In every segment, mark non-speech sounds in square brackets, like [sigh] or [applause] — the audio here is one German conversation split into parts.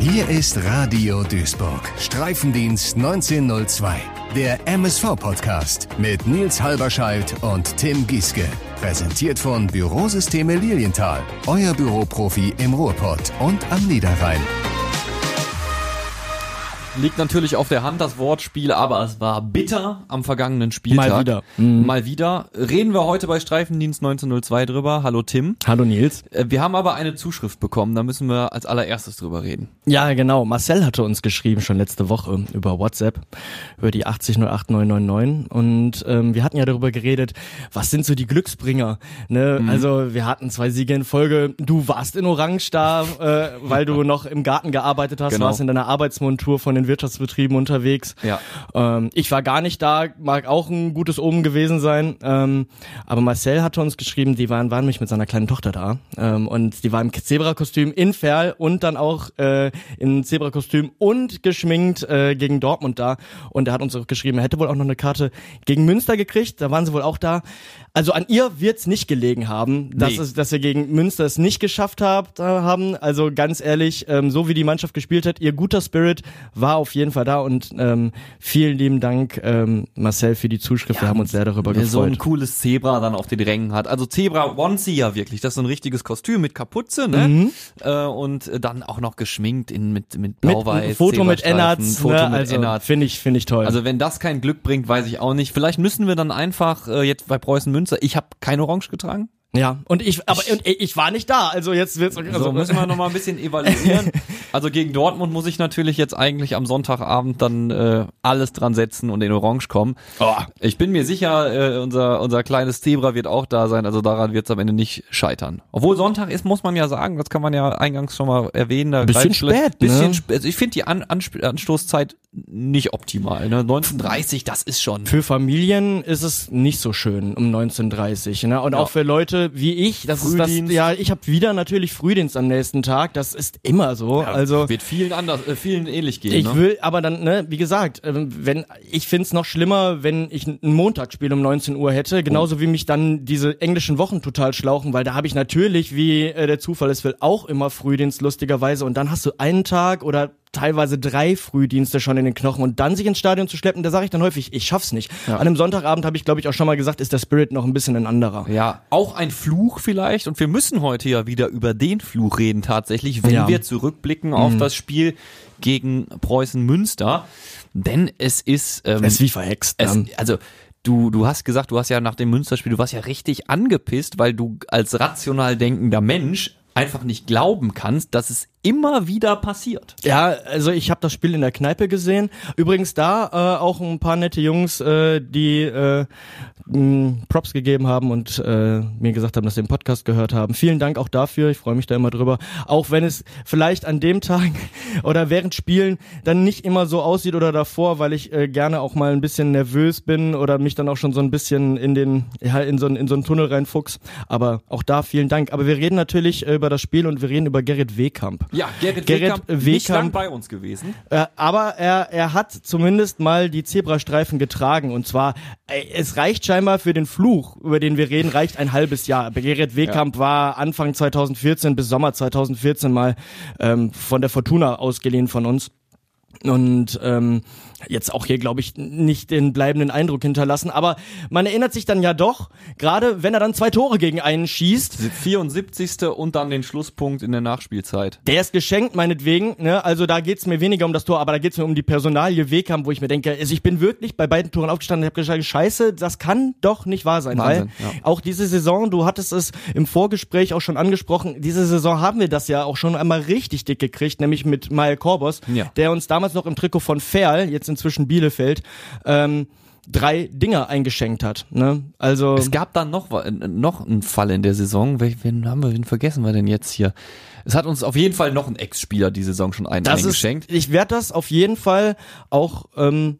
Hier ist Radio Duisburg, Streifendienst 1902, der MSV-Podcast mit Nils Halberscheid und Tim Gieske. Präsentiert von Bürosysteme Lilienthal, euer Büroprofi im Ruhrpott und am Niederrhein. Liegt natürlich auf der Hand das Wortspiel, aber es war bitter am vergangenen Spieltag. Mal wieder. Mhm. Mal wieder. Reden wir heute bei Streifendienst 1902 drüber. Hallo Tim. Hallo Nils. Äh, Wir haben aber eine Zuschrift bekommen, da müssen wir als allererstes drüber reden. Ja, genau. Marcel hatte uns geschrieben schon letzte Woche über WhatsApp, über die 8008999 und ähm, wir hatten ja darüber geredet, was sind so die Glücksbringer. Ne? Also wir hatten zwei Siege in Folge. Du warst in Orange da, äh, weil du [laughs] noch im Garten gearbeitet hast, Genau. warst in deiner Arbeitsmontur von den Wirtschaftsbetrieben unterwegs. Ja. Ähm, ich war gar nicht da, mag auch ein gutes Omen gewesen sein. Ähm, aber Marcel hatte uns geschrieben, die waren, waren mich mit seiner kleinen Tochter da. Ähm, und die war im Zebra-Kostüm in Ferl und dann auch äh, in Zebra-Kostüm und geschminkt äh, gegen Dortmund da. Und er hat uns auch geschrieben, er hätte wohl auch noch eine Karte gegen Münster gekriegt. Da waren sie wohl auch da. Also an ihr wird's nicht gelegen haben, dass, Nee. es, dass wir gegen Münster es nicht geschafft habt, haben. Also ganz ehrlich, ähm, so wie die Mannschaft gespielt hat, ihr guter Spirit war auf jeden Fall da und ähm, vielen lieben Dank, ähm, Marcel, für die Zuschrift. wir haben uns sehr darüber Wer so ein gefreut. cooles Zebra dann auf den Rängen hat. Also Zebra Onesie ja wirklich. Das ist so ein richtiges Kostüm mit Kapuze, ne? Mhm. Äh, und dann auch noch geschminkt in, mit, mit blau-weiß. Foto mit Zebrastreifen, Ennerts, Foto ne? mit also Ennard. finde ich, finde ich toll. Also wenn das kein Glück bringt, weiß ich auch nicht. Vielleicht müssen wir dann einfach äh, jetzt bei Preußen Münster. Ich habe kein Orange getragen. Ja, und ich, aber und ich war nicht da, also jetzt wird's Also also müssen wir noch mal ein bisschen [laughs] evaluieren. also gegen Dortmund muss ich natürlich jetzt eigentlich am Sonntagabend dann äh, alles dran setzen und in Orange kommen. Oh. Ich bin mir sicher, äh, unser unser kleines Zebra wird auch da sein. Also daran wird es am Ende nicht scheitern. Obwohl Sonntag ist, muss man ja sagen, das kann man ja eingangs schon mal erwähnen. Da Bisschen spät, ne? bisschen spät. Also ich finde die An Ansp Anstoßzeit nicht optimal. Ne? 19:30, das ist schon. Für Familien ist es nicht so schön um 19.30 ne? Und Ja. auch für Leute wie ich, das ist das, Frühdienst. ja, ich habe wieder natürlich Frühdienst am nächsten Tag, das ist immer so. also wird vielen anders, äh, vielen ähnlich gehen. Ich ne? will, aber dann, ne, wie gesagt, ähm, wenn ich find's noch schlimmer, wenn ich ein Montagsspiel um 19 Uhr hätte, genauso wie mich dann diese englischen Wochen total schlauchen, weil da habe ich natürlich, wie äh, der Zufall es will, auch immer Frühdienst lustigerweise und dann hast du einen Tag oder teilweise drei Frühdienste schon in den Knochen und dann sich ins Stadion zu schleppen, da sage ich dann häufig, ich schaff's nicht. An einem Sonntagabend habe ich, glaube ich, auch schon mal gesagt, ist der Spirit noch ein bisschen ein anderer. Ja, auch ein Fluch vielleicht. Und wir müssen heute ja wieder über den Fluch reden tatsächlich, wenn Ja. wir zurückblicken auf das Spiel gegen Preußen Münster. Denn es ist, ähm, Es ist wie verhext. es, also du, du hast gesagt, du hast ja nach dem Münsterspiel, du warst ja richtig angepisst, weil du als rational denkender Mensch einfach nicht glauben kannst, dass es immer wieder passiert. Ja, also ich habe das Spiel in der Kneipe gesehen. Übrigens da äh, auch ein paar nette Jungs, äh, die äh, mh, Props gegeben haben und äh, mir gesagt haben, dass sie den Podcast gehört haben. Vielen Dank auch dafür. Ich freue mich da immer drüber. Auch wenn es vielleicht an dem Tag [laughs] oder während Spielen dann nicht immer so aussieht oder davor, weil ich äh, gerne auch mal ein bisschen nervös bin oder mich dann auch schon so ein bisschen in den ja, in so in so einen Tunnel reinfuchs. Aber auch da vielen Dank. Aber wir reden natürlich äh, über das Spiel und wir reden über Gerrit Wehkamp. Ja, Gerrit, Gerrit Wehkamp, nicht Wehkamp- lang bei uns gewesen. Äh, aber er, er hat zumindest mal die Zebrastreifen getragen. Und zwar, äh, es reicht scheinbar für den Fluch, über den wir reden, reicht ein halbes Jahr. Gerrit Wehkamp war Anfang 2014 bis Sommer 2014 mal ähm, von der Fortuna ausgeliehen von uns. Und ähm, jetzt auch hier, glaube ich, nicht den bleibenden Eindruck hinterlassen. Aber man erinnert sich dann ja doch, gerade wenn er dann zwei Tore gegen einen schießt, 74. und dann den Schlusspunkt in der Nachspielzeit. Der ist geschenkt, meinetwegen. Ne? Also da geht's mir weniger um das Tor, aber da geht's mir um die Personalie Wehkamp, wo ich mir denke, also ich bin wirklich bei beiden Toren aufgestanden und habe gesagt, scheiße, das kann doch nicht wahr sein. Wahnsinn, weil ja. auch diese Saison, du hattest es im Vorgespräch auch schon angesprochen, diese Saison haben wir das ja auch schon einmal richtig dick gekriegt, nämlich mit Mael Korbos, Ja. der uns damals noch im Trikot von Ferl, jetzt inzwischen Bielefeld, ähm, drei Dinger eingeschenkt hat. Ne? Also Es gab dann noch, noch einen Fall in der Saison. Wel- Wen haben wir, wen vergessen wir denn jetzt hier? Es hat uns auf jeden Fall noch ein Ex-Spieler die Saison schon einen das eingeschenkt. Ist, ich werde das auf jeden Fall auch ähm,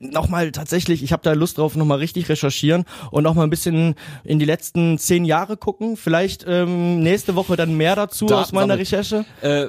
nochmal tatsächlich, ich habe da Lust drauf, nochmal richtig recherchieren und nochmal ein bisschen in die letzten zehn Jahre gucken. Vielleicht ähm, nächste Woche dann mehr dazu Da- aus meiner sammelt. Recherche. Äh,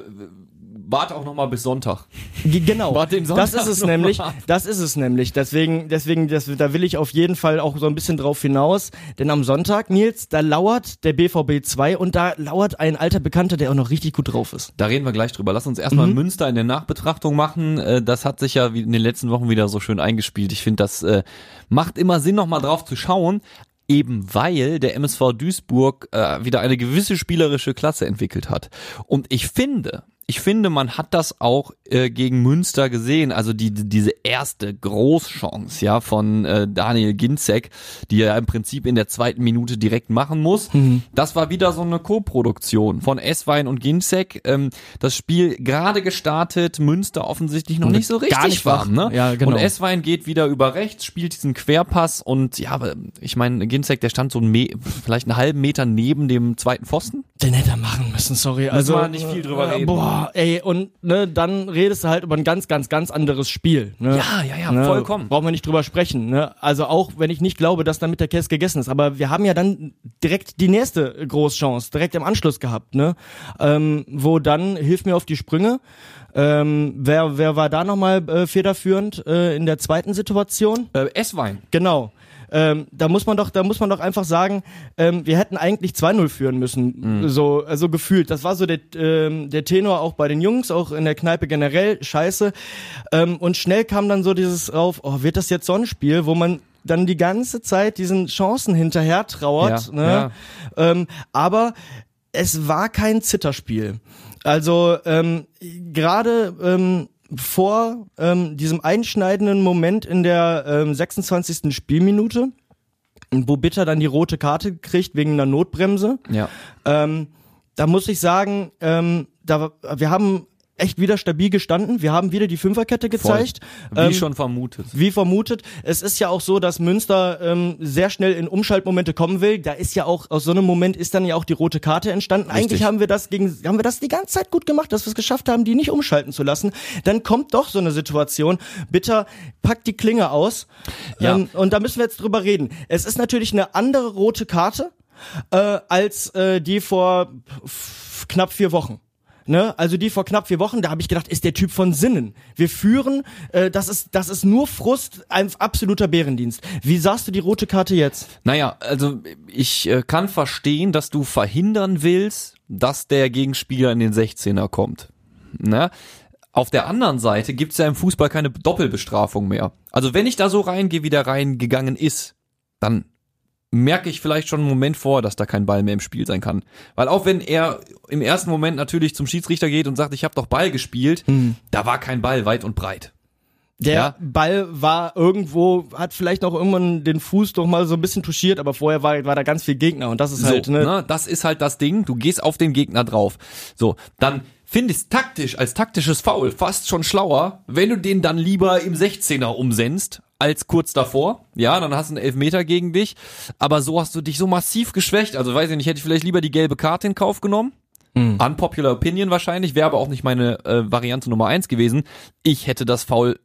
warte auch noch mal bis Sonntag. Genau, Warte den Sonntag das ist es nämlich. mal. Das ist es nämlich. Deswegen, deswegen, das, da will ich auf jeden Fall auch so ein bisschen drauf hinaus. Denn am Sonntag, Nils, da lauert der BVB 2 und da lauert ein alter Bekannter, der auch noch richtig gut drauf ist. Da reden wir gleich drüber. Lass uns erstmal Mhm. Münster in der Nachbetrachtung machen. Äh, Das hat sich ja in den letzten Wochen wieder so schön eingespielt. Ich finde, das äh, macht immer Sinn, noch mal drauf zu schauen. Eben weil der MSV Duisburg äh, wieder eine gewisse spielerische Klasse entwickelt hat. Und ich finde, ich finde, man hat das auch äh, gegen Münster gesehen. Also die, die- diese erste Großchance ja von äh, Daniel Ginzek, die er im Prinzip in der zweiten Minute direkt machen muss. Das war wieder so eine Co-Produktion von Esswein und Ginzek. Ähm, das Spiel gerade gestartet, Münster offensichtlich noch nicht so richtig Gar nicht wach. warm. Ne? Ja, genau. Und Esswein geht wieder über rechts, spielt diesen Querpass und ja, ich meine, Ginzek, der stand so Me vielleicht einen halben Meter neben dem zweiten Pfosten. Den hätte er machen müssen, sorry. also wir nicht viel drüber äh, reden. Boah, ey, und ne, dann redest du halt über ein ganz, ganz, ganz anderes Spiel. Ne? Ja, ja, ja, ne? vollkommen. Brauchen wir nicht drüber sprechen. Ne? Also auch wenn ich nicht glaube, dass damit der Käse gegessen ist. Aber wir haben ja dann direkt die nächste Großchance, direkt im Anschluss gehabt, ne? Ähm, wo dann, hilf mir auf die Sprünge, ähm, wer, wer war da nochmal äh, federführend äh, in der zweiten Situation? Äh, Esswein. Genau. Ähm, da muss man doch, da muss man doch einfach sagen, ähm, wir hätten eigentlich 2-0 führen müssen, so also gefühlt. Das war so der, ähm, der Tenor auch bei den Jungs, auch in der Kneipe generell, scheiße. Ähm, und schnell kam dann so dieses rauf, oh, wird das jetzt so ein Spiel, wo man dann die ganze Zeit diesen Chancen hinterher trauert. Ja, ne? ja. Ähm, aber es war kein Zitterspiel. Also ähm, gerade ähm, vor ähm, diesem einschneidenden Moment in der ähm, 26. Spielminute, wo Bitter dann die rote Karte kriegt wegen einer Notbremse, Ja. ähm, da muss ich sagen, ähm, da, wir haben echt wieder stabil gestanden. Wir haben wieder die Fünferkette gezeigt. Wie Ähm, schon vermutet. wie vermutet. Es ist ja auch so, dass Münster ähm, sehr schnell in Umschaltmomente kommen will. Da ist ja auch aus so einem Moment ist dann ja auch die rote Karte entstanden. Eigentlich haben wir das gegen haben wir das die ganze Zeit gut gemacht, dass wir es geschafft haben, die nicht umschalten zu lassen. Dann kommt doch so eine Situation. Bitter packt die Klinge aus. Ja. Ähm, und da müssen wir jetzt drüber reden. Es ist natürlich eine andere rote Karte äh, als äh, die vor knapp vier Wochen. Ne? Also die vor knapp vier Wochen, da habe ich gedacht, ist der Typ von Sinnen. Wir führen, äh, das ist das ist nur Frust, ein absoluter Bärendienst. Wie sahst du die rote Karte jetzt? Naja, also ich äh, kann verstehen, dass du verhindern willst, dass der Gegenspieler in den 16er kommt. Na? Auf der anderen Seite gibt's ja im Fußball keine Doppelbestrafung mehr. Also wenn ich da so reingehe, wie der reingegangen ist, dann merke ich vielleicht schon einen Moment vor, dass da kein Ball mehr im Spiel sein kann. Weil auch wenn er im ersten Moment natürlich zum Schiedsrichter geht und sagt, ich habe doch Ball gespielt, da war kein Ball weit und breit. Der Ja. Ball war irgendwo, hat vielleicht noch irgendwann den Fuß doch mal so ein bisschen touchiert, aber vorher war, war da ganz viel Gegner und das ist halt, so, ne? ne? Das ist halt das Ding. Du gehst auf den Gegner drauf. So, dann finde ich es taktisch, als taktisches Foul fast schon schlauer, wenn du den dann lieber im 16er umsendst, als kurz davor. Ja, dann hast du einen Elfmeter gegen dich. Aber so hast du dich so massiv geschwächt. Also weiß ich nicht, hätte ich vielleicht lieber die gelbe Karte in Kauf genommen. Unpopular Opinion wahrscheinlich, wäre aber auch nicht meine äh, Variante Nummer eins gewesen. Ich hätte das Foul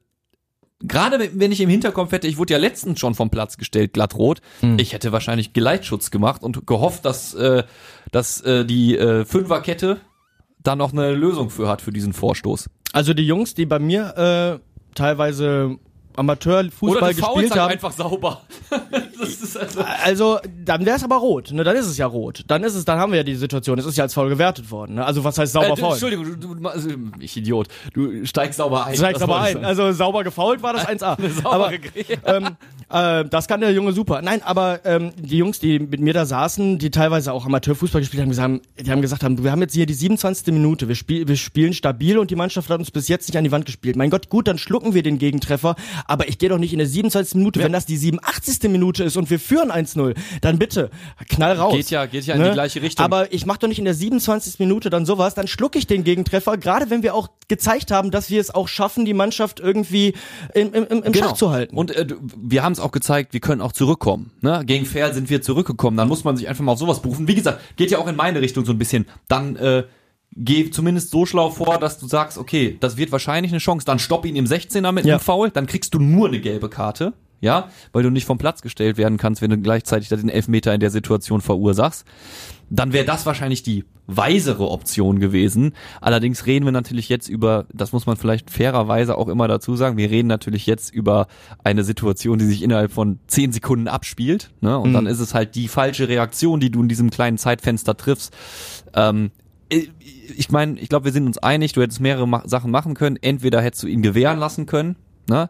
Gerade wenn- ich im Hinterkopf hätte, ich wurde ja letztens schon vom Platz gestellt, glattrot, ich hätte wahrscheinlich Geleitschutz gemacht und gehofft, dass, äh, dass äh, die äh, Fünferkette da noch eine Lösung für hat für diesen Vorstoß. Also die Jungs, die bei mir äh, teilweise Amateurfußball gespielt halt haben, einfach sauber. [laughs] das ist also Also, dann wäre es aber rot, ne? Dann ist es ja rot. Dann ist es, dann haben wir ja die Situation, es ist ja als faul gewertet worden, ne? Also was heißt sauber äh, faul? Entschuldigung, du, du, also, ich Idiot. Du steigst sauber ein. Steigst ich ein. Also sauber gefault war das [laughs] 1A. saubere aber [laughs] ähm, äh, das kann der Junge super. Nein, aber ähm, die Jungs, die mit mir da saßen, die teilweise auch Amateurfußball gespielt haben, gesagt, die haben gesagt haben, wir haben jetzt hier die 27. Minute, wir, spiel, wir spielen stabil und die Mannschaft hat uns bis jetzt nicht an die Wand gespielt. Mein Gott, gut, dann schlucken wir den Gegentreffer, aber ich gehe doch nicht in der 27. Minute, wenn das die 87. Minute ist und wir führen 1-0, dann bitte, knall raus. Geht ja- geht ja in die gleiche Richtung. Aber ich mach doch nicht in der 27. Minute dann sowas, dann schlucke ich den Gegentreffer, gerade wenn wir auch gezeigt haben, dass wir es auch schaffen, die Mannschaft irgendwie im, im, im Genau. Schach zu halten. Und äh, wir haben es auch gezeigt, wir können auch zurückkommen. Ne? Gegen Fair sind wir zurückgekommen. Dann muss man sich einfach mal auf sowas berufen. Wie gesagt, geht ja auch in meine Richtung so ein bisschen. Dann äh, geh zumindest so schlau vor, dass du sagst, okay, das wird wahrscheinlich eine Chance. Dann stopp ihn im 16er mit Ja. einem Foul. Dann kriegst du nur eine gelbe Karte. ja, weil du nicht vom Platz gestellt werden kannst, wenn du gleichzeitig den Elfmeter in der Situation verursachst, dann wäre das wahrscheinlich die weisere Option gewesen. Allerdings reden wir natürlich jetzt über, das muss man vielleicht fairerweise auch immer dazu sagen, wir reden natürlich jetzt über eine Situation, die sich innerhalb von zehn Sekunden abspielt. Ne? Und mhm. dann ist es halt die falsche Reaktion, die du in diesem kleinen Zeitfenster triffst. Ähm, ich meine, ich glaube, wir sind uns einig, du hättest mehrere Ma Sachen machen können. Entweder hättest du ihn gewähren lassen können, ne?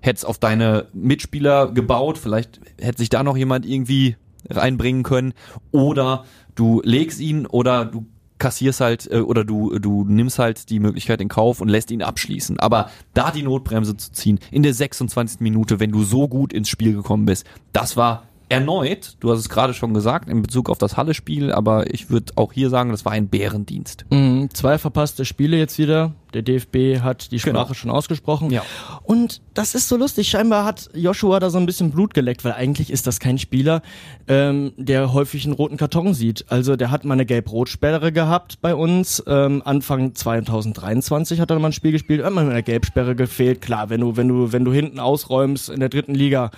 hättest auf deine Mitspieler gebaut, vielleicht hätte sich da noch jemand irgendwie reinbringen können, oder du legst ihn oder du kassierst halt äh, oder du du nimmst halt die Möglichkeit in Kauf und lässt ihn abschließen. Aber da die Notbremse zu ziehen in der 26. Minute, wenn du so gut ins Spiel gekommen bist, das war erneut, du hast es gerade schon gesagt, in Bezug auf das Halle-Spiel, aber ich würde auch hier sagen, das war ein Bärendienst. Mhm, zwei verpasste Spiele jetzt wieder. Der DFB hat die Sprache genau. schon ausgesprochen. Ja. Und das ist so lustig. Scheinbar hat Joshua da so ein bisschen Blut geleckt, weil eigentlich ist das kein Spieler, ähm, der häufig einen roten Karton sieht. Also der hat mal eine Gelb-Rot-Sperre gehabt bei uns. Ähm, Anfang 2023 hat er mal ein Spiel gespielt, hat mal eine Gelbsperre gefehlt. Klar, wenn du, wenn du, wenn du hinten ausräumst in der dritten Liga,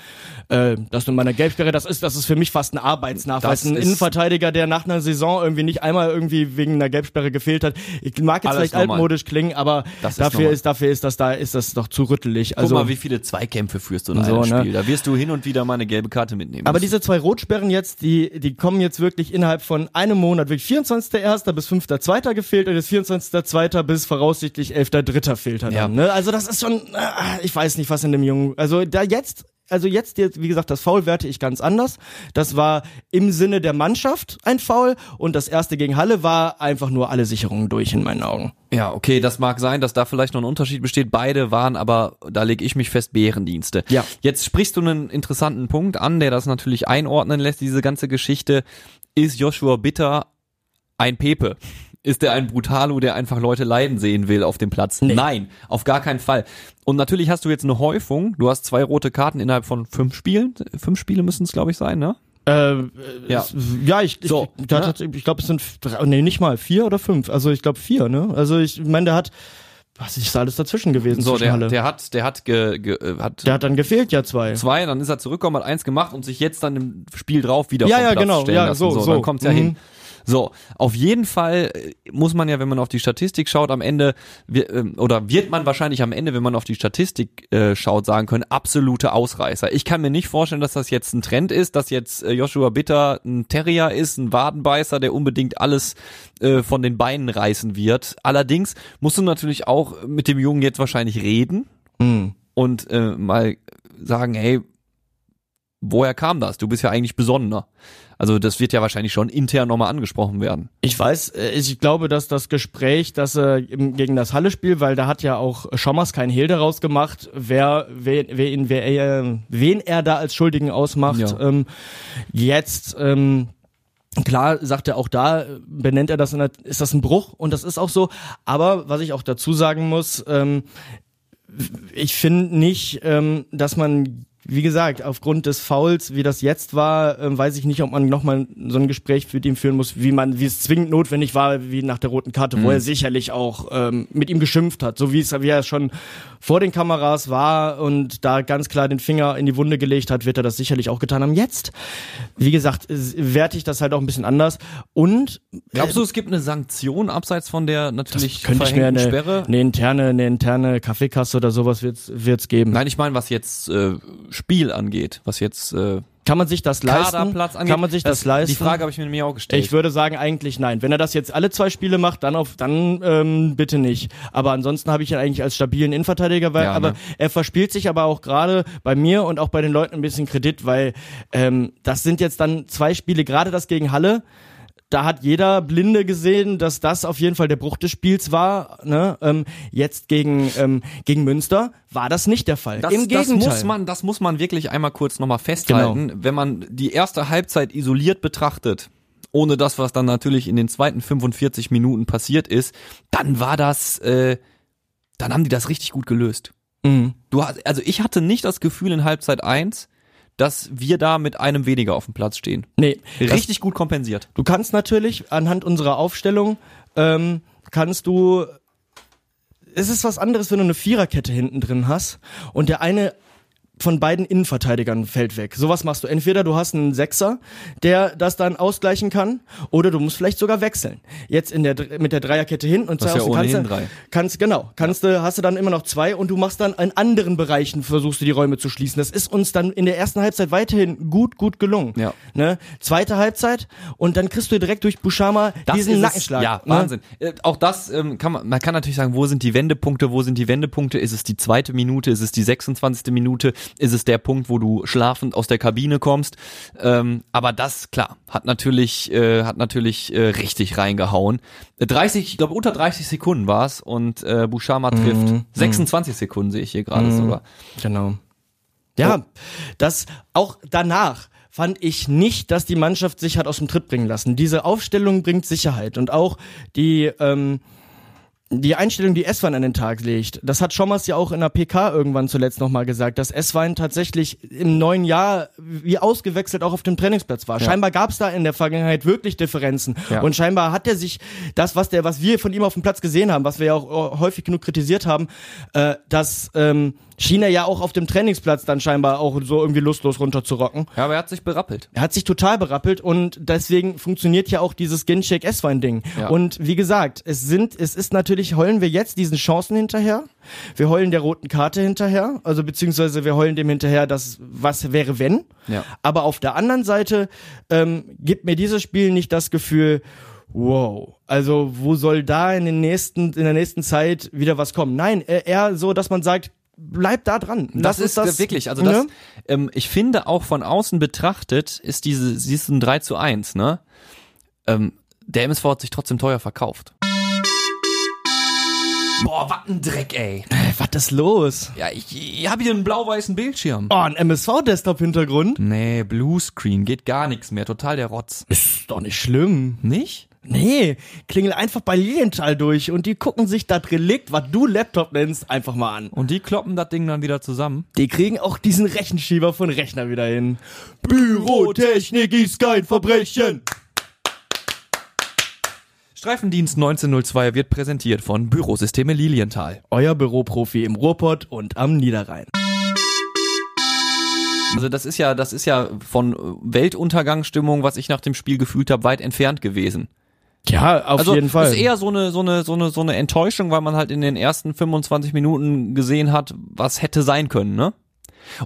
äh, dass du mal eine Gelbsperre, das ist, das ist für mich fast ein Arbeitsnachweis. Das ein Innenverteidiger, der nach einer Saison irgendwie nicht einmal irgendwie wegen einer Gelbsperre gefehlt hat. Ich mag jetzt vielleicht normal. altmodisch klingen, aber das dafür ist, ist, dafür ist das da, ist das doch zu rüttelig. Also, Guck mal, wie viele Zweikämpfe führst du in so, einem ne? Spiel. Da wirst du hin und wieder mal eine gelbe Karte mitnehmen. Aber diese zwei Rotsperren jetzt, die, die kommen jetzt wirklich innerhalb von einem Monat, wirklich 24.1. bis 5.2. gefehlt und jetzt 24.2. bis voraussichtlich 11.3. fehlt er dann. Ja. Ne? Also das ist schon, äh, ich weiß nicht, was in dem Jungen, also da jetzt also jetzt, wie gesagt, das Foul werte ich ganz anders. Das war im Sinne der Mannschaft ein Foul und das erste gegen Halle war einfach nur alle Sicherungen durch in meinen Augen. Ja, okay, das mag sein, dass da vielleicht noch ein Unterschied besteht. Beide waren aber, da lege ich mich fest, Bärendienste. Ja. Jetzt sprichst du einen interessanten Punkt an, der das natürlich einordnen lässt, diese ganze Geschichte. Ist Joshua Bitter ein Pepe? Ist der ein Brutalo, der einfach Leute leiden sehen will auf dem Platz. Nee. Nein, auf gar keinen Fall. Und natürlich hast du jetzt eine Häufung. Du hast zwei rote Karten innerhalb von fünf Spielen. Fünf Spiele müssen es, glaube ich, sein, ne? Äh, ja. Es, ja, ich, so, ich, ne? ich glaube, es sind drei, nee, nicht mal vier oder fünf. Also ich glaube vier, ne? Also ich meine, der hat was ist alles dazwischen gewesen? So, der, der hat, der hat, ge, ge, äh, hat. Der hat dann gefehlt, ja zwei. Zwei, dann ist er zurückgekommen, hat eins gemacht und sich jetzt dann im Spiel drauf wieder ja, ja, Platz genau, stellen ja, lassen. So, so, so. Dann kommt's ja mhm. hin. So, auf jeden Fall äh, muss man ja, wenn man auf die Statistik schaut, am Ende, ähm, oder wird man wahrscheinlich am Ende, wenn man auf die Statistik äh, schaut, sagen können, absolute Ausreißer. Ich kann mir nicht vorstellen, dass das jetzt ein Trend ist, dass jetzt äh, Joshua Bitter ein Terrier ist, ein Wadenbeißer, der unbedingt alles äh, von den Beinen reißen wird. Allerdings musst du natürlich auch mit dem Jungen jetzt wahrscheinlich reden mhm. und äh, mal sagen, hey, woher kam das? Du bist ja eigentlich besonnener. Also das wird ja wahrscheinlich schon intern nochmal angesprochen werden. Ich weiß, äh, ich glaube, dass das Gespräch, dass er gegen das Halle-Spiel, weil da hat ja auch Schommers kein Hehl daraus gemacht, wer, wer, ihn, wer er, wen er da als Schuldigen ausmacht. Ja. Ähm, jetzt ähm, Klar sagt er auch da, benennt er das, in der, ist das ein Bruch und das ist auch so. Aber was ich auch dazu sagen muss, ähm, ich finde nicht, ähm, dass man wie gesagt, aufgrund des Fouls, wie das jetzt war, äh, weiß ich nicht, ob man nochmal so ein Gespräch für ihn führen muss, wie man, wie es zwingend notwendig war, wie nach der roten Karte, mhm. wo er sicherlich auch ähm, mit ihm geschimpft hat, so wie es, wie er schon vor den Kameras war und da ganz klar den Finger in die Wunde gelegt hat, wird er das sicherlich auch getan haben. Jetzt, wie gesagt, werte ich das halt auch ein bisschen anders. Und glaubst du, es gibt eine Sanktion abseits von der natürlich könnte ich mir eine, Sperre? Eine interne, eine interne Kaffeekasse oder sowas wird's wird's geben. Nein, ich meine, was jetzt äh, Spiel angeht, was jetzt äh, kann man sich das leisten? Angeht, kann man sich das, das leisten? Die Frage habe ich mir nämlich auch gestellt. Ich würde sagen eigentlich nein. Wenn er das jetzt alle zwei Spiele macht, dann auf, dann ähm, bitte nicht. Aber ansonsten habe ich ihn eigentlich als stabilen Innenverteidiger, weil, ja, aber ne? er verspielt sich aber auch gerade bei mir und auch bei den Leuten ein bisschen Kredit, weil ähm, das sind jetzt dann zwei Spiele, gerade das gegen Halle da hat jeder Blinde gesehen, dass das auf jeden Fall der Bruch des Spiels war. Ne? Ähm, jetzt gegen, ähm, gegen Münster war das nicht der Fall. Das, Im Gegenteil. Das muss man, das muss man wirklich einmal kurz nochmal festhalten. Genau. Wenn man die erste Halbzeit isoliert betrachtet, ohne das, was dann natürlich in den zweiten 45 Minuten passiert ist, dann war das, äh, dann haben die das richtig gut gelöst. Mhm. Du hast, also ich hatte nicht das Gefühl in Halbzeit eins dass wir da mit einem weniger auf dem Platz stehen. Nee. Richtig gut kompensiert. Du kannst natürlich anhand unserer Aufstellung, ähm, kannst du es ist was anderes, wenn du eine Viererkette hinten drin hast und der eine von beiden Innenverteidigern fällt weg. Sowas machst du. Entweder du hast einen Sechser, der das dann ausgleichen kann, oder du musst vielleicht sogar wechseln. Jetzt in der mit der Dreierkette hin und ist ja kannst, drei. kannst genau, kannst du hast du dann immer noch zwei und du machst dann in anderen Bereichen versuchst du die Räume zu schließen. Das ist uns dann in der ersten Halbzeit weiterhin gut gut gelungen. Ja. Ne? Zweite Halbzeit und dann kriegst du direkt durch Bushama Das diesen es. Nackenschlag. Ja, ne? Wahnsinn. Äh, auch das ähm, kann man, man kann natürlich sagen, wo sind die Wendepunkte, wo sind die Wendepunkte? Ist es die zweite Minute, ist es die 26. Minute, ist es der Punkt, wo du schlafend aus der Kabine kommst? Ähm, aber das, klar, hat natürlich, äh, hat natürlich äh, richtig reingehauen. Äh, 30, ich glaube unter 30 Sekunden war es und äh, Bushama trifft. 26 Sekunden sehe ich hier gerade sogar. Genau. Ja, das auch danach fand ich nicht, dass die Mannschaft sich hat aus dem Tritt bringen lassen. Diese Aufstellung bringt Sicherheit und auch die ähm, die Einstellung, die Eswein an den Tag legt, das hat Schommers ja auch in der PK irgendwann zuletzt nochmal gesagt, dass Eswein tatsächlich im neuen Jahr wie ausgewechselt auch auf dem Trainingsplatz war. Scheinbar gab es da in der Vergangenheit wirklich Differenzen. Ja. Und scheinbar hat er sich das, was der, was wir von ihm auf dem Platz gesehen haben, was wir ja auch äh, häufig genug kritisiert haben, äh, dass ähm, schien er ja auch auf dem Trainingsplatz dann scheinbar auch so irgendwie lustlos runterzurocken. Ja, aber er hat sich berappelt. Er hat sich total berappelt und deswegen funktioniert ja auch dieses Ginchek S-Wein Ding. Ja. Und wie gesagt, es sind, es ist natürlich, heulen wir jetzt diesen Chancen hinterher. Wir heulen der roten Karte hinterher, also beziehungsweise wir heulen dem hinterher, dass was wäre wenn. Ja. Aber auf der anderen Seite ähm, gibt mir dieses Spiel nicht das Gefühl, wow, also wo soll da in den nächsten, in der nächsten Zeit wieder was kommen? Nein, eher- eher so, dass man sagt, bleib da dran. Das, Lass ist das, wirklich, also das, ne? ähm, ich finde auch von außen betrachtet ist diese, diesen 3 zu 1, ne? Ähm, der MSV hat sich trotzdem teuer verkauft. Boah, was ein Dreck, ey. Ey, was ist los? Ja, ich, ich habe hier einen blau-weißen Bildschirm. Oh, ein MSV-Desktop-Hintergrund? Nee, Bluescreen, geht gar nichts mehr, total der Rotz. Ist doch nicht schlimm. Nicht? Nee, klingel einfach bei Lilienthal durch und die gucken sich das Relikt, was du Laptop nennst, einfach mal an. Und die kloppen das Ding dann wieder zusammen. Die kriegen auch diesen Rechenschieber von Rechner wieder hin. Bürotechnik ist kein Verbrechen. Streifendienst 1902 wird präsentiert von Bürosysteme Lilienthal. Euer Büroprofi im Ruhrpott und am Niederrhein. Also das ist ja, das ist ja von Weltuntergangsstimmung, was ich nach dem Spiel gefühlt habe, weit entfernt gewesen. Ja, auf also jeden Fall. ist eher so eine so eine so eine so eine Enttäuschung, weil man halt in den ersten 25 Minuten gesehen hat, was hätte sein können, ne?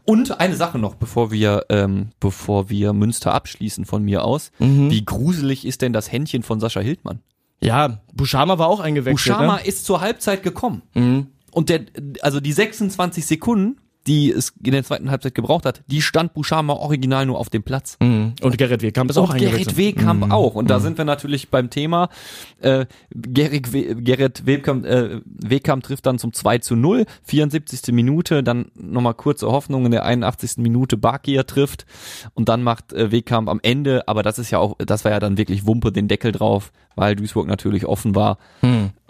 Und eine Sache noch, bevor wir ähm, bevor wir Münster abschließen von mir aus, Mhm. wie gruselig ist denn das Händchen von Sascha Hildmann? ja, Buschama war auch eingewechselt. Buschama Ne? ist zur Halbzeit gekommen Mhm. und der also die 26 Sekunden, die es in der zweiten Halbzeit gebraucht hat, die stand Buschama original nur auf dem Platz. Mhm. Und Gerrit Wehkamp ist auch Und eingewechselt. Gerrit Wehkamp auch. Und da sind wir natürlich beim Thema. Äh, Gerrit, We Gerrit Wehkamp, äh, Wehkamp trifft dann zum 2 zu 0, 74. Minute, dann nochmal kurze Hoffnung in der 81. Minute Bakir trifft und dann macht äh, Wehkamp am Ende, aber das ist ja auch, das war ja dann wirklich Wumpe, den Deckel drauf, weil Duisburg natürlich offen war.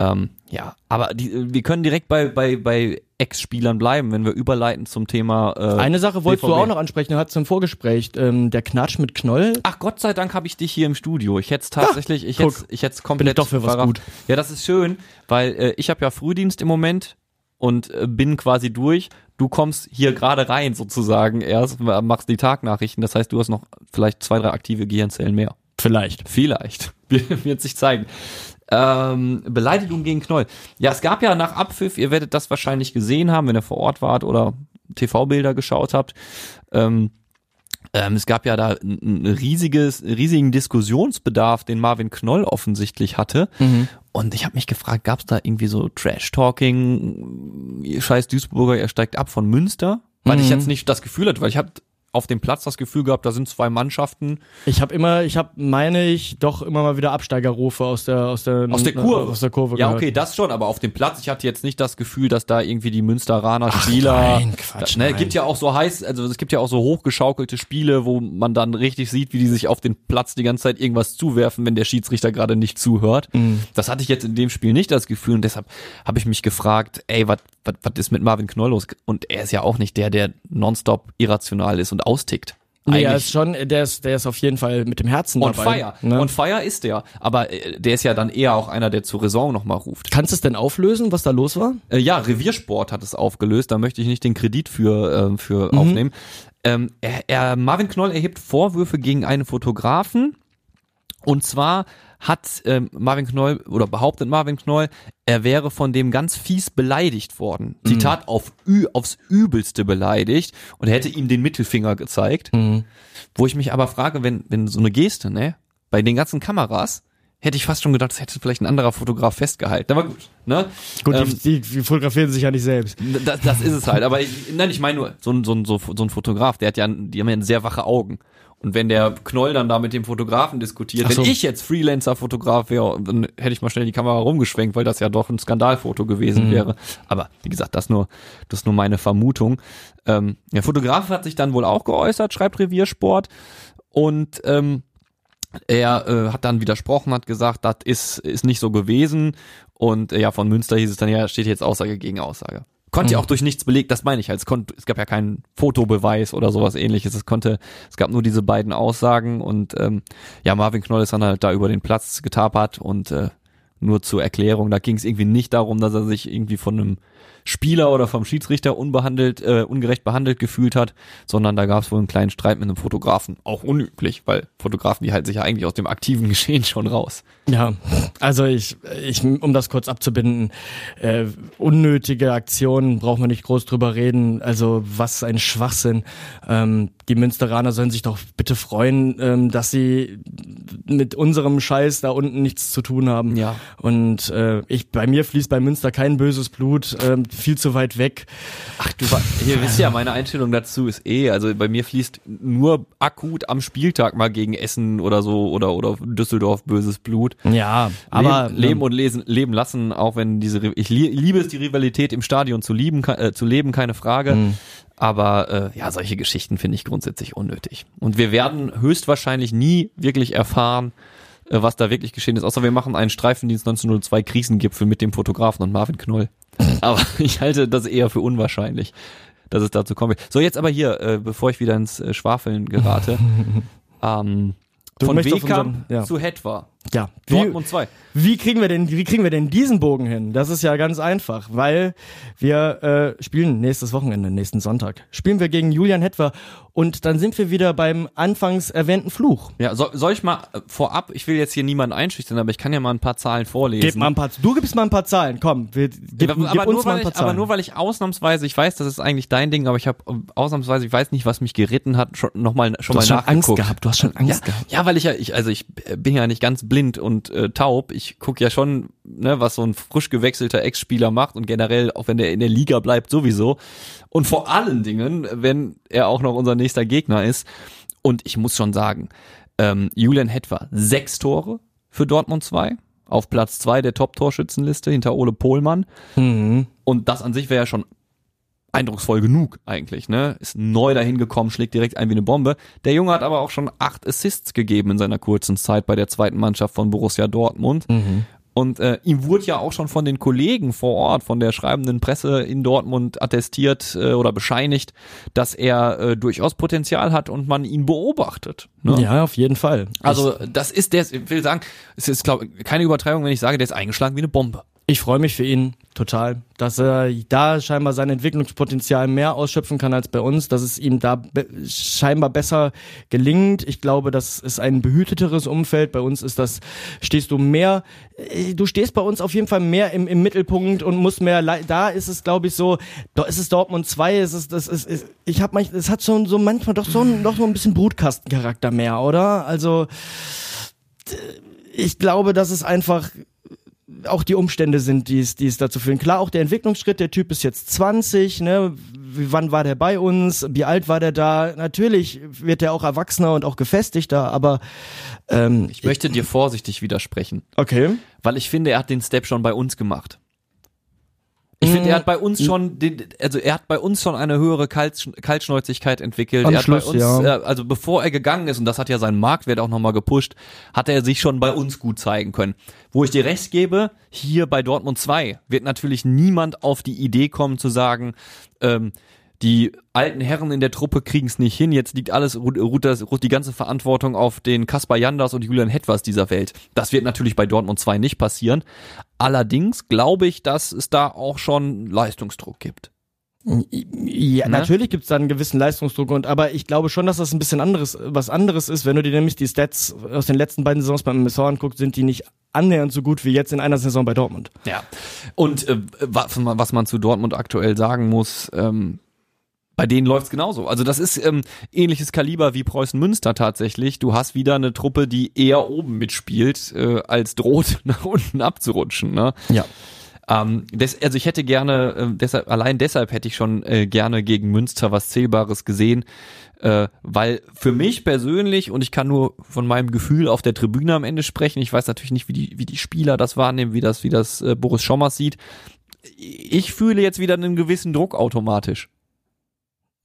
Ähm, ja, aber die, wir können direkt bei, bei, bei Ex-Spielern bleiben, wenn wir überleiten zum Thema. Äh, Eine Sache wolltest du BVB. auch noch ansprechen, du hattest im Vorgespräch, ähm, der Knatsch mit Knoll. Ach Gott sei Dank habe ich dich hier im Studio. Ich hätte es tatsächlich, ich guck. hätte ich hätte komplett doch für was verraten. gut. Ja, das ist schön, weil äh, ich habe ja Frühdienst im Moment und äh, bin quasi durch. Du kommst hier gerade rein sozusagen erst, machst die Tagnachrichten. Das heißt, du hast noch vielleicht zwei, drei aktive Gehirnzellen mehr. Vielleicht. Vielleicht. [laughs] Wird sich zeigen. Ähm, Beleidigung gegen Knoll. Ja, es gab ja nach Abpfiff, ihr werdet das wahrscheinlich gesehen haben, wenn ihr vor Ort wart oder TV-Bilder geschaut habt. Ähm, ähm, es gab ja da ein, ein riesiges, riesigen Diskussionsbedarf, den Marvin Knoll offensichtlich hatte. Und ich habe mich gefragt, gab es da irgendwie so Trash-Talking, scheiß Duisburger, er steigt ab von Münster? Weil ich jetzt nicht das Gefühl hatte, weil ich habe auf dem Platz das Gefühl gehabt, da sind zwei Mannschaften, Ich habe immer, ich habe, meine ich, doch immer mal wieder Absteigerrufe aus der aus der Aus der Kurve. aus der Kurve Ja, gehört. okay, das schon, aber auf dem Platz, ich hatte jetzt nicht das Gefühl, dass da irgendwie die Münsteraner Spieler. nein, Quatsch, da, ne, nein. gibt ja auch so heiß, also es gibt ja auch so hochgeschaukelte Spiele, wo man dann richtig sieht, wie die sich auf den Platz die ganze Zeit irgendwas zuwerfen, wenn der Schiedsrichter gerade nicht zuhört. Mhm. Das hatte ich jetzt in dem Spiel nicht das Gefühl und deshalb habe ich mich gefragt, ey, was was ist mit Marvin Knoll los? Und er ist ja auch nicht der, der nonstop irrational ist und austickt. Nee, er eigentlich ist schon, der ist, der ist auf jeden Fall mit dem Herzen on dabei. fire. Ne? On fire ist der. Aber äh, der ist ja dann eher auch einer, der zur Raison nochmal ruft. Kannst du es denn auflösen, was da los war? Äh, ja, Reviersport hat es aufgelöst. Da möchte ich nicht den Kredit für, äh, für Mhm. aufnehmen. Ähm, er, er, Marvin Knoll erhebt Vorwürfe gegen einen Fotografen. Und zwar hat ähm, Marvin Knoll oder behauptet Marvin Knoll, er wäre von dem ganz fies beleidigt worden. Mhm. Zitat auf aufs Übelste beleidigt und hätte ihm den Mittelfinger gezeigt. Mhm. Wo ich mich aber frage, wenn, wenn so eine Geste, ne, bei den ganzen Kameras, hätte ich fast schon gedacht, das hätte vielleicht ein anderer Fotograf festgehalten. Aber gut, ne? Gut, Ähm, die, die, fotografieren sich ja nicht selbst. das, das ist es halt. Aber ich, nein, ich meine nur, so ein, so, ein, so, so ein Fotograf, der hat ja, die haben ja sehr wache Augen. Und wenn der Knoll dann da mit dem Fotografen diskutiert, so. wenn ich jetzt Freelancer-Fotograf wäre, dann hätte ich mal schnell die Kamera rumgeschwenkt, weil das ja doch ein Skandalfoto gewesen wäre. Aber wie gesagt, das nur, das ist nur meine Vermutung. Ähm, der Fotograf hat sich dann wohl auch geäußert, schreibt Reviersport. Und ähm, er äh, hat dann widersprochen, hat gesagt, das ist, ist nicht so gewesen. Und äh, ja, von Münster hieß es dann, ja, steht jetzt Aussage gegen Aussage. Konnte ja auch durch nichts belegt, das meine ich halt. Es, konnte, es gab ja keinen Fotobeweis oder sowas ähnliches. Es konnte, es gab nur diese beiden Aussagen und ähm, ja, Marvin Knoll ist dann halt da über den Platz getapert und äh, nur zur Erklärung, da ging es irgendwie nicht darum, dass er sich irgendwie von einem Spieler oder vom Schiedsrichter unbehandelt, äh, ungerecht behandelt gefühlt hat, sondern da gab es wohl einen kleinen Streit mit einem Fotografen. Auch unüblich, weil Fotografen, die halten sich ja eigentlich aus dem aktiven [laughs] Geschehen schon raus. Ja, also ich, ich, um das kurz abzubinden, äh, unnötige Aktionen, brauchen wir nicht groß drüber reden. Also was ein Schwachsinn. Ähm, die Münsteraner sollen sich doch bitte freuen, ähm, dass sie mit unserem Scheiß da unten nichts zu tun haben. Ja. Und äh, ich, bei mir fließt bei Münster kein böses Blut, ähm, viel zu weit weg. Ach du, hier wisst ja, meine Einstellung dazu ist eh, also bei mir fließt nur akut am Spieltag mal gegen Essen oder so oder oder Düsseldorf böses Blut. Ja, aber leben, leben und lesen, leben lassen, auch wenn diese ich li liebe es die Rivalität im Stadion zu lieben äh, zu leben, keine Frage. Mhm. Aber äh, ja, solche Geschichten finde ich grundsätzlich unnötig. Und wir werden höchstwahrscheinlich nie wirklich erfahren, äh, was da wirklich geschehen ist. Außer wir machen einen Streifendienst 1902 Krisengipfel mit dem Fotografen und Marvin Knoll. [laughs] Aber ich halte das eher für unwahrscheinlich, dass es dazu kommt. So, jetzt aber hier, äh, bevor ich wieder ins äh, Schwafeln gerate. [laughs] ähm, Du von Wekamp ja. zu Hetwa. Ja, wie, Dortmund 2. Wie kriegen wir denn, wie kriegen wir denn diesen Bogen hin? Das ist ja ganz einfach, weil wir äh, spielen nächstes Wochenende, nächsten Sonntag, spielen wir gegen Julian Hetwer und dann sind wir wieder beim anfangs erwähnten Fluch. Ja, soll, soll ich mal äh, vorab, ich will jetzt hier niemanden einschüchtern, aber ich kann ja mal ein paar Zahlen vorlesen. Gib mal ein paar, du gibst mal ein paar Zahlen, komm, wir, gib, aber, gib aber, uns mal ein paar ich, aber Zahlen. nur weil ich ausnahmsweise, ich weiß, das ist eigentlich dein Ding, aber ich habe ausnahmsweise, ich weiß nicht, was mich geritten hat, schon noch mal schon du mal hast schon. Angst gehabt, du hast schon Angst ja, gehabt. ja, weil ich ja, ich, also ich bin ja nicht ganz blind und äh, taub. Ich gucke ja schon, ne, was so ein frisch gewechselter Ex-Spieler macht und generell, auch wenn der in der Liga bleibt, sowieso. Und vor allen Dingen, wenn er auch noch unser nächster Gegner ist. Und ich muss schon sagen, ähm, Julian Hetwer, sechs Tore für Dortmund 2, auf Platz zwei der Top-Torschützenliste hinter Ole Pohlmann. Mhm. Und das an sich wäre ja schon eindrucksvoll genug eigentlich, ne? Ist neu dahin gekommen, schlägt direkt ein wie eine Bombe. Der Junge hat aber auch schon acht Assists gegeben in seiner kurzen Zeit bei der zweiten Mannschaft von Borussia Dortmund. Und äh, ihm wurde ja auch schon von den Kollegen vor Ort, von der schreibenden Presse in Dortmund attestiert äh, oder bescheinigt, dass er äh, durchaus Potenzial hat und man ihn beobachtet. Ne? Ja, auf jeden Fall. Also das ist der, ich will sagen, es ist glaube keine Übertreibung, wenn ich sage, der ist eingeschlagen wie eine Bombe. Ich freue mich für ihn total, dass er da scheinbar sein Entwicklungspotenzial mehr ausschöpfen kann als bei uns, dass es ihm da be scheinbar besser gelingt. Ich glaube, das ist ein behüteteres Umfeld. Bei uns ist das, stehst du mehr, äh, du stehst bei uns auf jeden Fall mehr im, im Mittelpunkt und musst mehr, da ist es glaube ich so, da ist es Dortmund 2, es ist, das ist, ist ich habe manchmal, es hat schon so manchmal doch so ein, doch so ein bisschen Brutkastencharakter mehr, oder? Also, ich glaube, dass es einfach auch die Umstände sind, die es, die es dazu führen. Klar, auch der Entwicklungsschritt, der Typ ist jetzt 20, ne? Wie, wann war der bei uns? Wie alt war der da? Natürlich wird er auch erwachsener und auch gefestigter, aber ähm, Ich möchte dir vorsichtig widersprechen. okay. weil ich finde, er hat den Step schon bei uns gemacht. Ich finde, er hat bei uns schon, den, also er hat bei uns schon eine höhere Kaltsch Kaltschnäuzigkeit entwickelt. Am er hat Schluss, bei uns, ja. äh, also bevor er gegangen ist, und das hat ja seinen Marktwert auch nochmal gepusht, hat er sich schon bei uns gut zeigen können. Wo ich dir recht gebe, hier bei Dortmund 2 wird natürlich niemand auf die Idee kommen zu sagen, ähm, die alten Herren in der Truppe kriegen es nicht hin. Jetzt liegt alles, ruht, das, ruht die ganze Verantwortung auf den Kaspar Janders und Julian Hetwas dieser Welt. Das wird natürlich bei Dortmund 2 nicht passieren. Allerdings glaube ich, dass es da auch schon Leistungsdruck gibt. Ja, Ne? natürlich gibt's da einen gewissen Leistungsdruck und aber ich glaube schon, dass das ein bisschen anderes, was anderes ist, wenn du dir nämlich die Stats aus den letzten beiden Saisons beim MSV anguckst, sind die nicht annähernd so gut wie jetzt in einer Saison bei Dortmund. Ja. Und äh, was, man- was man zu Dortmund aktuell sagen muss, ähm, bei denen läuft's genauso. Also das ist ähm, ähnliches Kaliber wie Preußen Münster tatsächlich. Du hast wieder eine Truppe, die eher oben mitspielt, äh, als droht [laughs] nach unten abzurutschen. Ne? Ja. Ähm, des, also ich hätte gerne, äh, deshalb, allein deshalb hätte ich schon äh, gerne gegen Münster was Zählbares gesehen, äh, weil für mich persönlich, und ich kann nur von meinem Gefühl auf der Tribüne am Ende sprechen, ich weiß natürlich nicht, wie die, wie die Spieler das wahrnehmen, wie das, wie das äh, Boris Schommers sieht, ich fühle jetzt wieder einen gewissen Druck automatisch.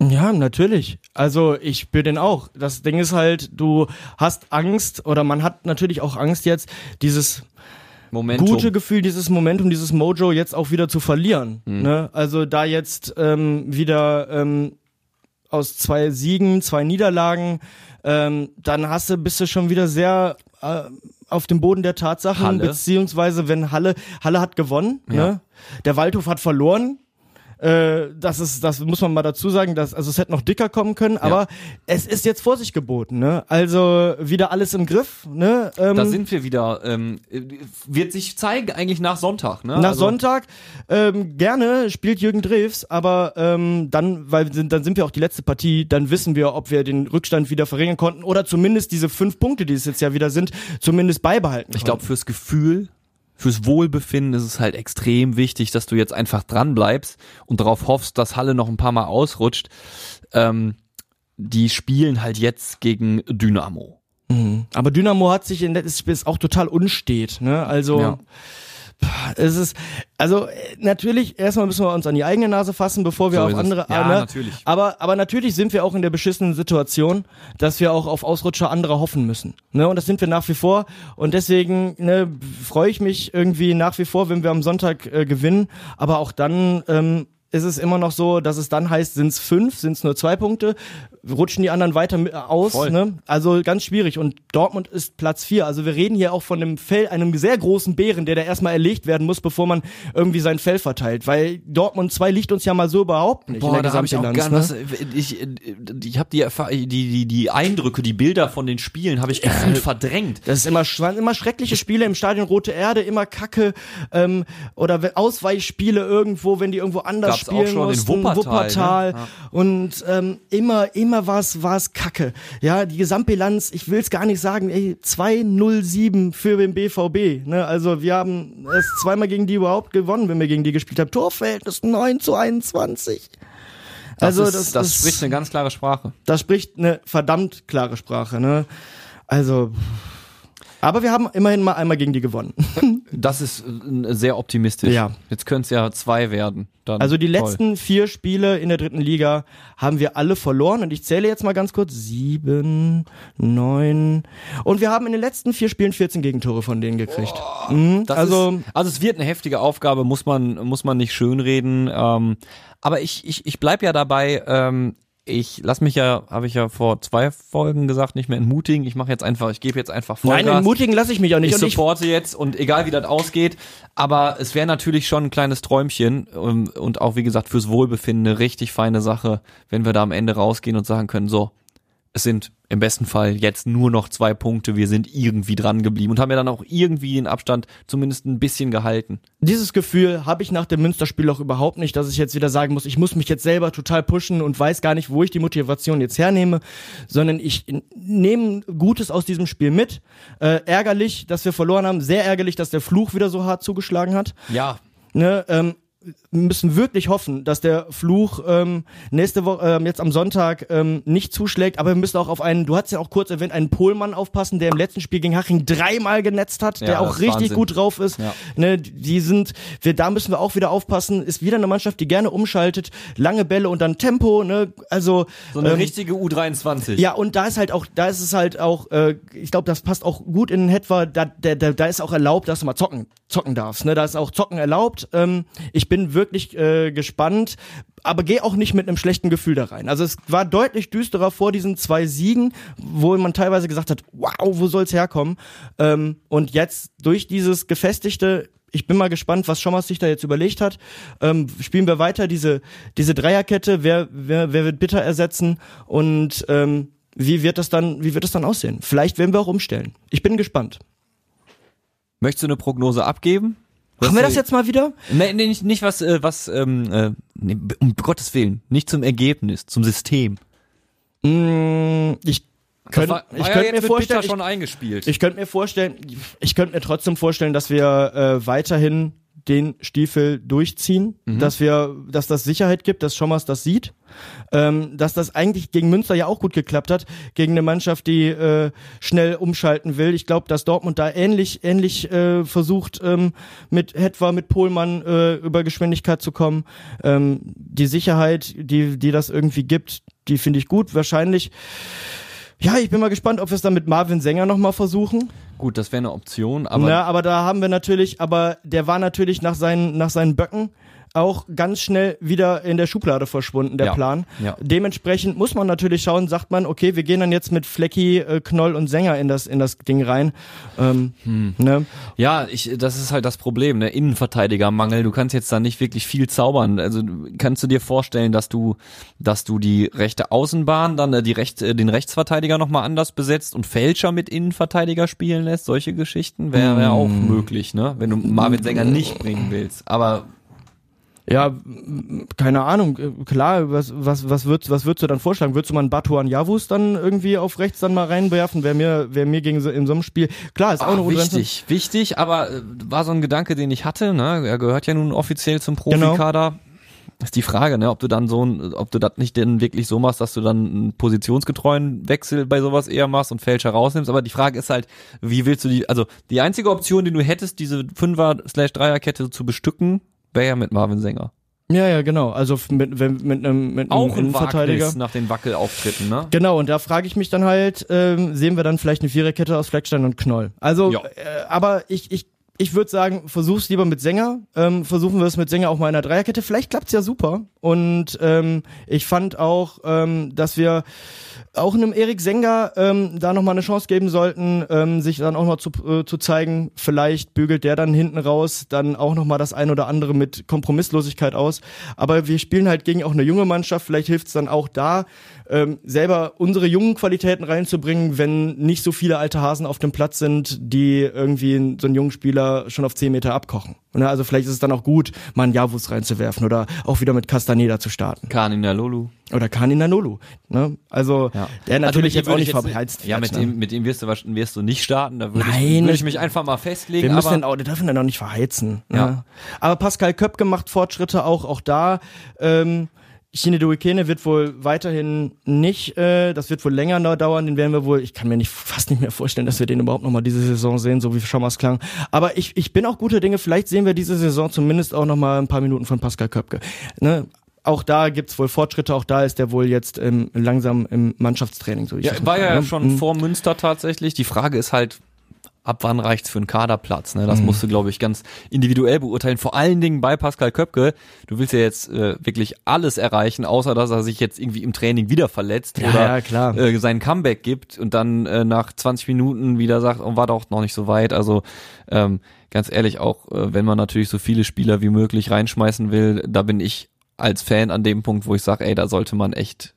Ja, natürlich. Also ich spüre den auch. Das Ding ist halt, du hast Angst oder man hat natürlich auch Angst jetzt, dieses Momentum. gute Gefühl, dieses Momentum, dieses Mojo jetzt auch wieder zu verlieren. Ne? Also da jetzt ähm, wieder ähm, aus zwei Siegen, zwei Niederlagen, ähm, dann hast du, bist du schon wieder sehr äh, auf dem Boden der Tatsachen, Halle. beziehungsweise wenn Halle, Halle hat gewonnen, Ja. ne? der Waldhof hat verloren. Äh, das ist, das muss man mal dazu sagen, dass, also es hätte noch dicker kommen können, aber es ist jetzt Vorsicht geboten, ne? Also wieder alles im Griff, ne? Ähm, Da sind wir wieder. Ähm, äh, wird sich zeigen eigentlich nach Sonntag. Ne? Nach Also- Sonntag ähm, gerne spielt Jürgen Drews, aber ähm, dann, weil sind, dann sind wir auch die letzte Partie, dann wissen wir, ob wir den Rückstand wieder verringern konnten oder zumindest diese fünf Punkte, die es jetzt ja wieder sind, zumindest beibehalten. Ich glaube, fürs Gefühl, fürs Wohlbefinden ist es halt extrem wichtig, dass du jetzt einfach dran bleibst und darauf hoffst, dass Halle noch ein paar Mal ausrutscht. Ähm, die spielen halt jetzt gegen Dynamo. Mhm. Aber Dynamo hat sich in letztes Spiel auch total unstet, ne? Also Ja. Es ist also äh, natürlich erstmal müssen wir uns an die eigene Nase fassen, bevor wir So auf andere Ja, ne? natürlich. Aber aber natürlich sind wir auch in der beschissenen Situation, dass wir auch auf Ausrutscher anderer hoffen müssen, ne? Und das sind wir nach wie vor und deswegen ne, freue ich mich irgendwie nach wie vor, wenn wir am Sonntag äh, gewinnen, aber auch dann ähm, ist es immer noch so, dass es dann heißt, sind es fünf, sind es nur zwei Punkte, rutschen die anderen weiter aus. Ne? Also ganz schwierig. Und Dortmund ist Platz vier. Also wir reden hier auch von einem Fell, einem sehr großen Bären, der da erstmal erlegt werden muss, bevor man irgendwie sein Fell verteilt. Weil Dortmund 2 liegt uns ja mal so überhaupt nicht in der da hab ich auch gar ne? was, ich, ich habe die, die, die, die Eindrücke, die Bilder von den Spielen habe ich gefühlt verdrängt. Das ist immer, immer schreckliche Spiele im Stadion Rote Erde, immer Kacke ähm, oder Ausweichspiele irgendwo, wenn die irgendwo anders auch spielen schon in mussten, Wuppertal, Wuppertal. ne? Ja. und ähm, immer immer war es war es Kacke. Ja, die Gesamtbilanz, ich will es gar nicht sagen, ey, 2-0-7 für den BVB. Ne? Also wir haben erst zweimal gegen die überhaupt gewonnen, wenn wir gegen die gespielt haben. Torverhältnis 9 zu 21. Das, also ist, das, das ist, spricht eine ganz klare Sprache. das spricht eine verdammt klare Sprache, ne? Also, aber wir haben immerhin mal einmal gegen die gewonnen. [laughs] Das ist äh, sehr optimistisch. Ja. Jetzt können es ja zwei werden. Dann Also die toll. letzten vier Spiele in der dritten Liga haben wir alle verloren und ich zähle jetzt mal ganz kurz. Sieben, neun. Und wir haben in den letzten vier Spielen 14 Gegentore von denen gekriegt. Mhm, Das also, ist, also es wird eine heftige Aufgabe, muss man muss man nicht schönreden. Ähm, aber ich ich ich bleib ja dabei. Ähm, ich lass mich ja, habe ich ja vor zwei Folgen gesagt, nicht mehr entmutigen. Ich mache jetzt einfach, ich gebe jetzt einfach Vollgas. nein, entmutigen lasse ich mich auch nicht. ich, supporte jetzt und egal wie das ausgeht, aber es wäre natürlich schon ein kleines Träumchen ähm, und auch wie gesagt fürs Wohlbefinden eine richtig feine Sache, wenn wir da am Ende rausgehen und sagen können, so, es sind im besten Fall jetzt nur noch zwei Punkte, wir sind irgendwie dran geblieben und haben ja dann auch irgendwie den Abstand zumindest ein bisschen gehalten. dieses Gefühl habe ich nach dem Münsterspiel auch überhaupt nicht, dass ich jetzt wieder sagen muss, ich muss mich jetzt selber total pushen und weiß gar nicht, wo ich die Motivation jetzt hernehme, sondern ich nehme Gutes aus diesem Spiel mit. Äh, ärgerlich, dass wir verloren haben, sehr ärgerlich, dass der Fluch wieder so hart zugeschlagen hat. Ja, Ne, ähm, müssen wirklich hoffen, dass der Fluch ähm, nächste Woche, ähm, jetzt am Sonntag ähm, nicht zuschlägt, aber wir müssen auch auf einen, du hast ja auch kurz erwähnt, einen Pohlmann aufpassen, der im letzten Spiel gegen Haching dreimal genetzt hat, Ja, der das auch richtig Wahnsinn. gut drauf ist. Ja. Ne, die sind, wir, da müssen wir auch wieder aufpassen, ist wieder eine Mannschaft, die gerne umschaltet, lange Bälle und dann Tempo, ne, also so eine ähm, richtige U23. ja, und da ist halt auch, da ist es halt auch, äh, ich glaube, das passt auch gut in etwa, da, da, da, da ist auch erlaubt, dass du mal zocken, zocken darfst. Ne? Da ist auch Zocken erlaubt. Ähm, ich bin wirklich äh, gespannt, aber geh auch nicht mit einem schlechten Gefühl da rein. Also es war deutlich düsterer vor diesen zwei Siegen, wo man teilweise gesagt hat, wow, wo soll's herkommen? Ähm, und jetzt durch dieses gefestigte ich bin mal gespannt, was Schommers sich da jetzt überlegt hat. Ähm, spielen wir weiter diese, diese Dreierkette? Wer, wer, wer wird Bitter ersetzen? Und ähm, wie wird das dann, wie wird das dann aussehen? Vielleicht werden wir auch umstellen. Ich bin gespannt. Möchtest du eine Prognose abgeben? Machen wir das jetzt mal wieder? Nee, nee nicht, nicht was, äh, was, ähm, äh, nee, um Gottes Willen, nicht zum Ergebnis, zum System. Mm, ich könnte war, ich war ja könnte mir vorstellen, ich, ich könnte mir vorstellen, ich könnte mir trotzdem vorstellen, dass wir äh, weiterhin den Stiefel durchziehen, dass wir, dass das Sicherheit gibt, dass Schommers das sieht, ähm, dass das eigentlich gegen Münster ja auch gut geklappt hat, gegen eine Mannschaft, die äh, schnell umschalten will. Ich glaube, dass Dortmund da ähnlich ähnlich äh, versucht ähm, mit Hetwa, mit Pohlmann äh, über Geschwindigkeit zu kommen. Ähm, die Sicherheit, die die das irgendwie gibt, die finde ich gut. Wahrscheinlich. Ja, ich bin mal gespannt, ob wir es dann mit Marvin Sänger nochmal versuchen. Gut, das wäre eine Option, aber Na, aber da haben wir natürlich, aber der war natürlich nach seinen, nach seinen Böcken auch ganz schnell wieder in der Schublade verschwunden, der Ja, Plan. ja. Dementsprechend muss man natürlich schauen, sagt man, okay, wir gehen dann jetzt mit Flecki, äh, Knoll und Sänger in das, in das Ding rein. Ähm, Hm. ne? Ja, ich, das ist halt das Problem, ne? Innenverteidigermangel. Du kannst jetzt da nicht wirklich viel zaubern. Also kannst du dir vorstellen, dass du, dass du die rechte Außenbahn, dann äh, die Recht, äh, den Rechtsverteidiger nochmal anders besetzt und Fälscher mit Innenverteidiger spielen lässt? Solche Geschichten wäre wär auch möglich, ne? Wenn du Marvin Sänger nicht bringen willst. Aber Ja, keine Ahnung, äh, klar, was, was, was würdest, was würdest du dann vorschlagen? Würdest du mal einen Batuan Javus dann irgendwie auf rechts dann mal reinwerfen? Wäre mir, wäre mir gegen so, in so einem Spiel, klar, ist auch Ah, eine wichtig, wichtig, aber äh, war so ein Gedanke, den ich hatte, ne? Er gehört ja nun offiziell zum Profikader. Ist die Frage, ne, ob du dann so ein, ob du das nicht denn wirklich so machst, dass du dann einen positionsgetreuen Wechsel bei sowas eher machst und Fälscher rausnimmst. Aber die Frage ist halt, wie willst du die, also die einzige Option, die du hättest, diese Fünfer-Dreierkette zu bestücken, wäre ja mit Marvin Sänger. Ja, ja, genau. Also mit, wenn, mit einem, mit einem Auch ein Innenverteidiger. Wagnis nach den Wackelauftritten, ne? Genau, und da frage ich mich dann halt, ähm, sehen wir dann vielleicht eine Viererkette aus Fleckstein und Knoll? Also, äh, aber ich, ich, ich würde sagen, versuch's lieber mit Sänger. Ähm, versuchen wir es mit Sänger auch mal in einer Dreierkette. Vielleicht klappt's ja super. Und ähm, ich fand auch, ähm, dass wir auch einem Erik Sänger ähm, da nochmal eine Chance geben sollten, ähm, sich dann auch noch zu, äh, zu zeigen. Vielleicht bügelt der dann hinten raus dann auch nochmal das ein oder andere mit Kompromisslosigkeit aus. Aber wir spielen halt gegen auch eine junge Mannschaft. Vielleicht hilft's dann auch da, ähm, selber unsere jungen Qualitäten reinzubringen, wenn nicht so viele alte Hasen auf dem Platz sind, die irgendwie so einen jungen Spieler schon auf 10 Meter abkochen. Ne, also vielleicht ist es dann auch gut, mal einen Javus reinzuwerfen oder auch wieder mit Castaneda zu starten. Kanina Lolu. Oder Kanina Nolu. Ne? Also Ja. der natürlich Also jetzt auch nicht ich verheizt Ja, mit ne? dem, mit dem wirst du, wirst du nicht starten. Da würde ich, Nein, würde ich mich einfach mal festlegen. Wir müssen aber den auch, wir dürfen den auch nicht verheizen. Ja. Ne? Aber Pascal Köpke macht Fortschritte auch, auch da. Ähm, Shinedo Ikene wird wohl weiterhin nicht, äh, das wird wohl länger dauern, den werden wir wohl, ich kann mir nicht fast nicht mehr vorstellen, dass wir den überhaupt nochmal diese Saison sehen, so wie schon mal es klang. Aber ich, ich bin auch guter Dinge, vielleicht sehen wir diese Saison zumindest auch nochmal ein paar Minuten von Pascal Köpke. Ne? Auch da gibt's wohl Fortschritte, auch da ist der wohl jetzt ähm, langsam im Mannschaftstraining. So wie ich Ja, war ja ne? schon Mhm. vor Münster tatsächlich. Die Frage ist halt, ab wann reicht's für einen Kaderplatz? Ne? Das Mhm. musst du, glaube ich, ganz individuell beurteilen. Vor allen Dingen bei Pascal Köpke. Du willst ja jetzt äh, wirklich alles erreichen, außer dass er sich jetzt irgendwie im Training wieder verletzt Ja, oder ja, klar. Äh, sein Comeback gibt und dann äh, nach 20 Minuten wieder sagt, oh, war doch noch nicht so weit. Also ähm, ganz ehrlich, auch äh, wenn man natürlich so viele Spieler wie möglich reinschmeißen will, da bin ich als Fan an dem Punkt, wo ich sage, ey, da sollte man echt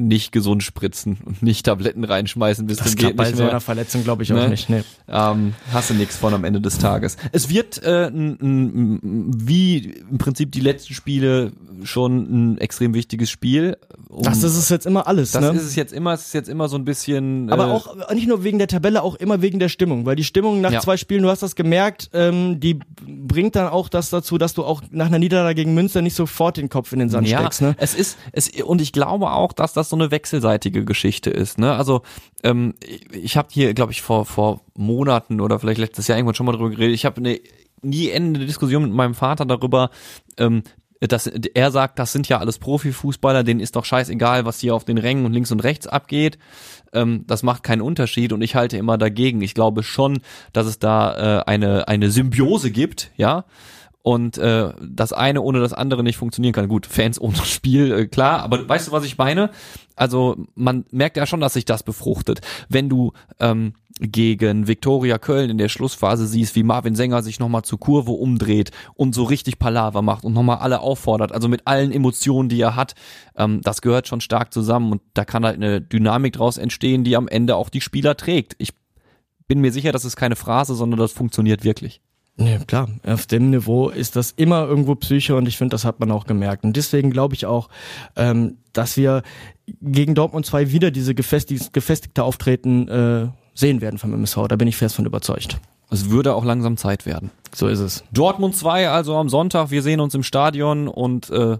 nicht gesund spritzen und nicht Tabletten reinschmeißen bis Das zum geht bei nicht so einer. Verletzung, glaube ich, auch Ne? nicht. Nee. Ähm, hast du nichts von am Ende des Tages. Es wird äh, n, n, wie im Prinzip die letzten Spiele schon ein extrem wichtiges Spiel. Um, Das ist es jetzt immer alles, das ne? ist es jetzt immer, es ist jetzt immer so ein bisschen. Aber äh, auch nicht nur wegen der Tabelle, auch immer wegen der Stimmung, weil die Stimmung nach Ja. zwei Spielen, du hast das gemerkt, ähm, die bringt dann auch das dazu, dass du auch nach einer Niederlage gegen Münster nicht sofort den Kopf in den Sand ja, steckst. Ne? es ist es und ich glaube auch, dass das so eine wechselseitige Geschichte ist. Ne? Also ähm, ich, habe hier, glaube ich, vor vor Monaten oder vielleicht letztes Jahr irgendwann schon mal drüber geredet. Ich habe eine nie endende Diskussion mit meinem Vater darüber. Ähm, dass er sagt, das sind ja alles Profifußballer, denen ist doch scheißegal, was hier auf den Rängen und links und rechts abgeht. Ähm, das macht keinen Unterschied und ich halte immer dagegen. Ich glaube schon, dass es da äh, eine eine Symbiose gibt, ja. Und äh, das eine ohne das andere nicht funktionieren kann. Gut, Fans ohne [laughs] Spiel, äh, klar, aber weißt du, was ich meine? Also man merkt ja schon, dass sich das befruchtet. Wenn du ähm, gegen Viktoria Köln in der Schlussphase siehst, wie Marvin Sänger sich nochmal zur Kurve umdreht und so richtig Palaver macht und nochmal alle auffordert, also mit allen Emotionen, die er hat, ähm, das gehört schon stark zusammen und da kann halt eine Dynamik draus entstehen, die am Ende auch die Spieler trägt. Ich bin mir sicher, das ist keine Phrase, sondern das funktioniert wirklich. Ja, klar. Auf dem Niveau ist das immer irgendwo Psyche und ich finde, das hat man auch gemerkt. Und deswegen glaube ich auch, ähm, dass wir gegen Dortmund 2 wieder diese gefestig gefestigte Auftreten äh, sehen werden vom MSV. Da bin ich fest von überzeugt. Es würde auch langsam Zeit werden. So ist es. Dortmund 2 also am Sonntag. Wir sehen uns im Stadion und äh,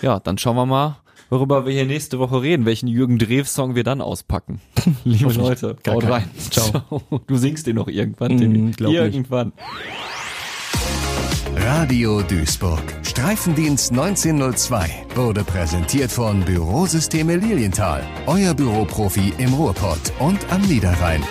ja, dann schauen wir mal, worüber wir hier nächste Woche reden, welchen Jürgen Drews-Song wir dann auspacken. [laughs] Liebe Leute, haut rein. Ciao. Du singst den noch irgendwann, Mm, Timmy. glaub nicht. Irgendwann. Radio Duisburg. Streifendienst 1902 wurde präsentiert von Bürosysteme Lilienthal. Euer Büroprofi im Ruhrpott und am Niederrhein.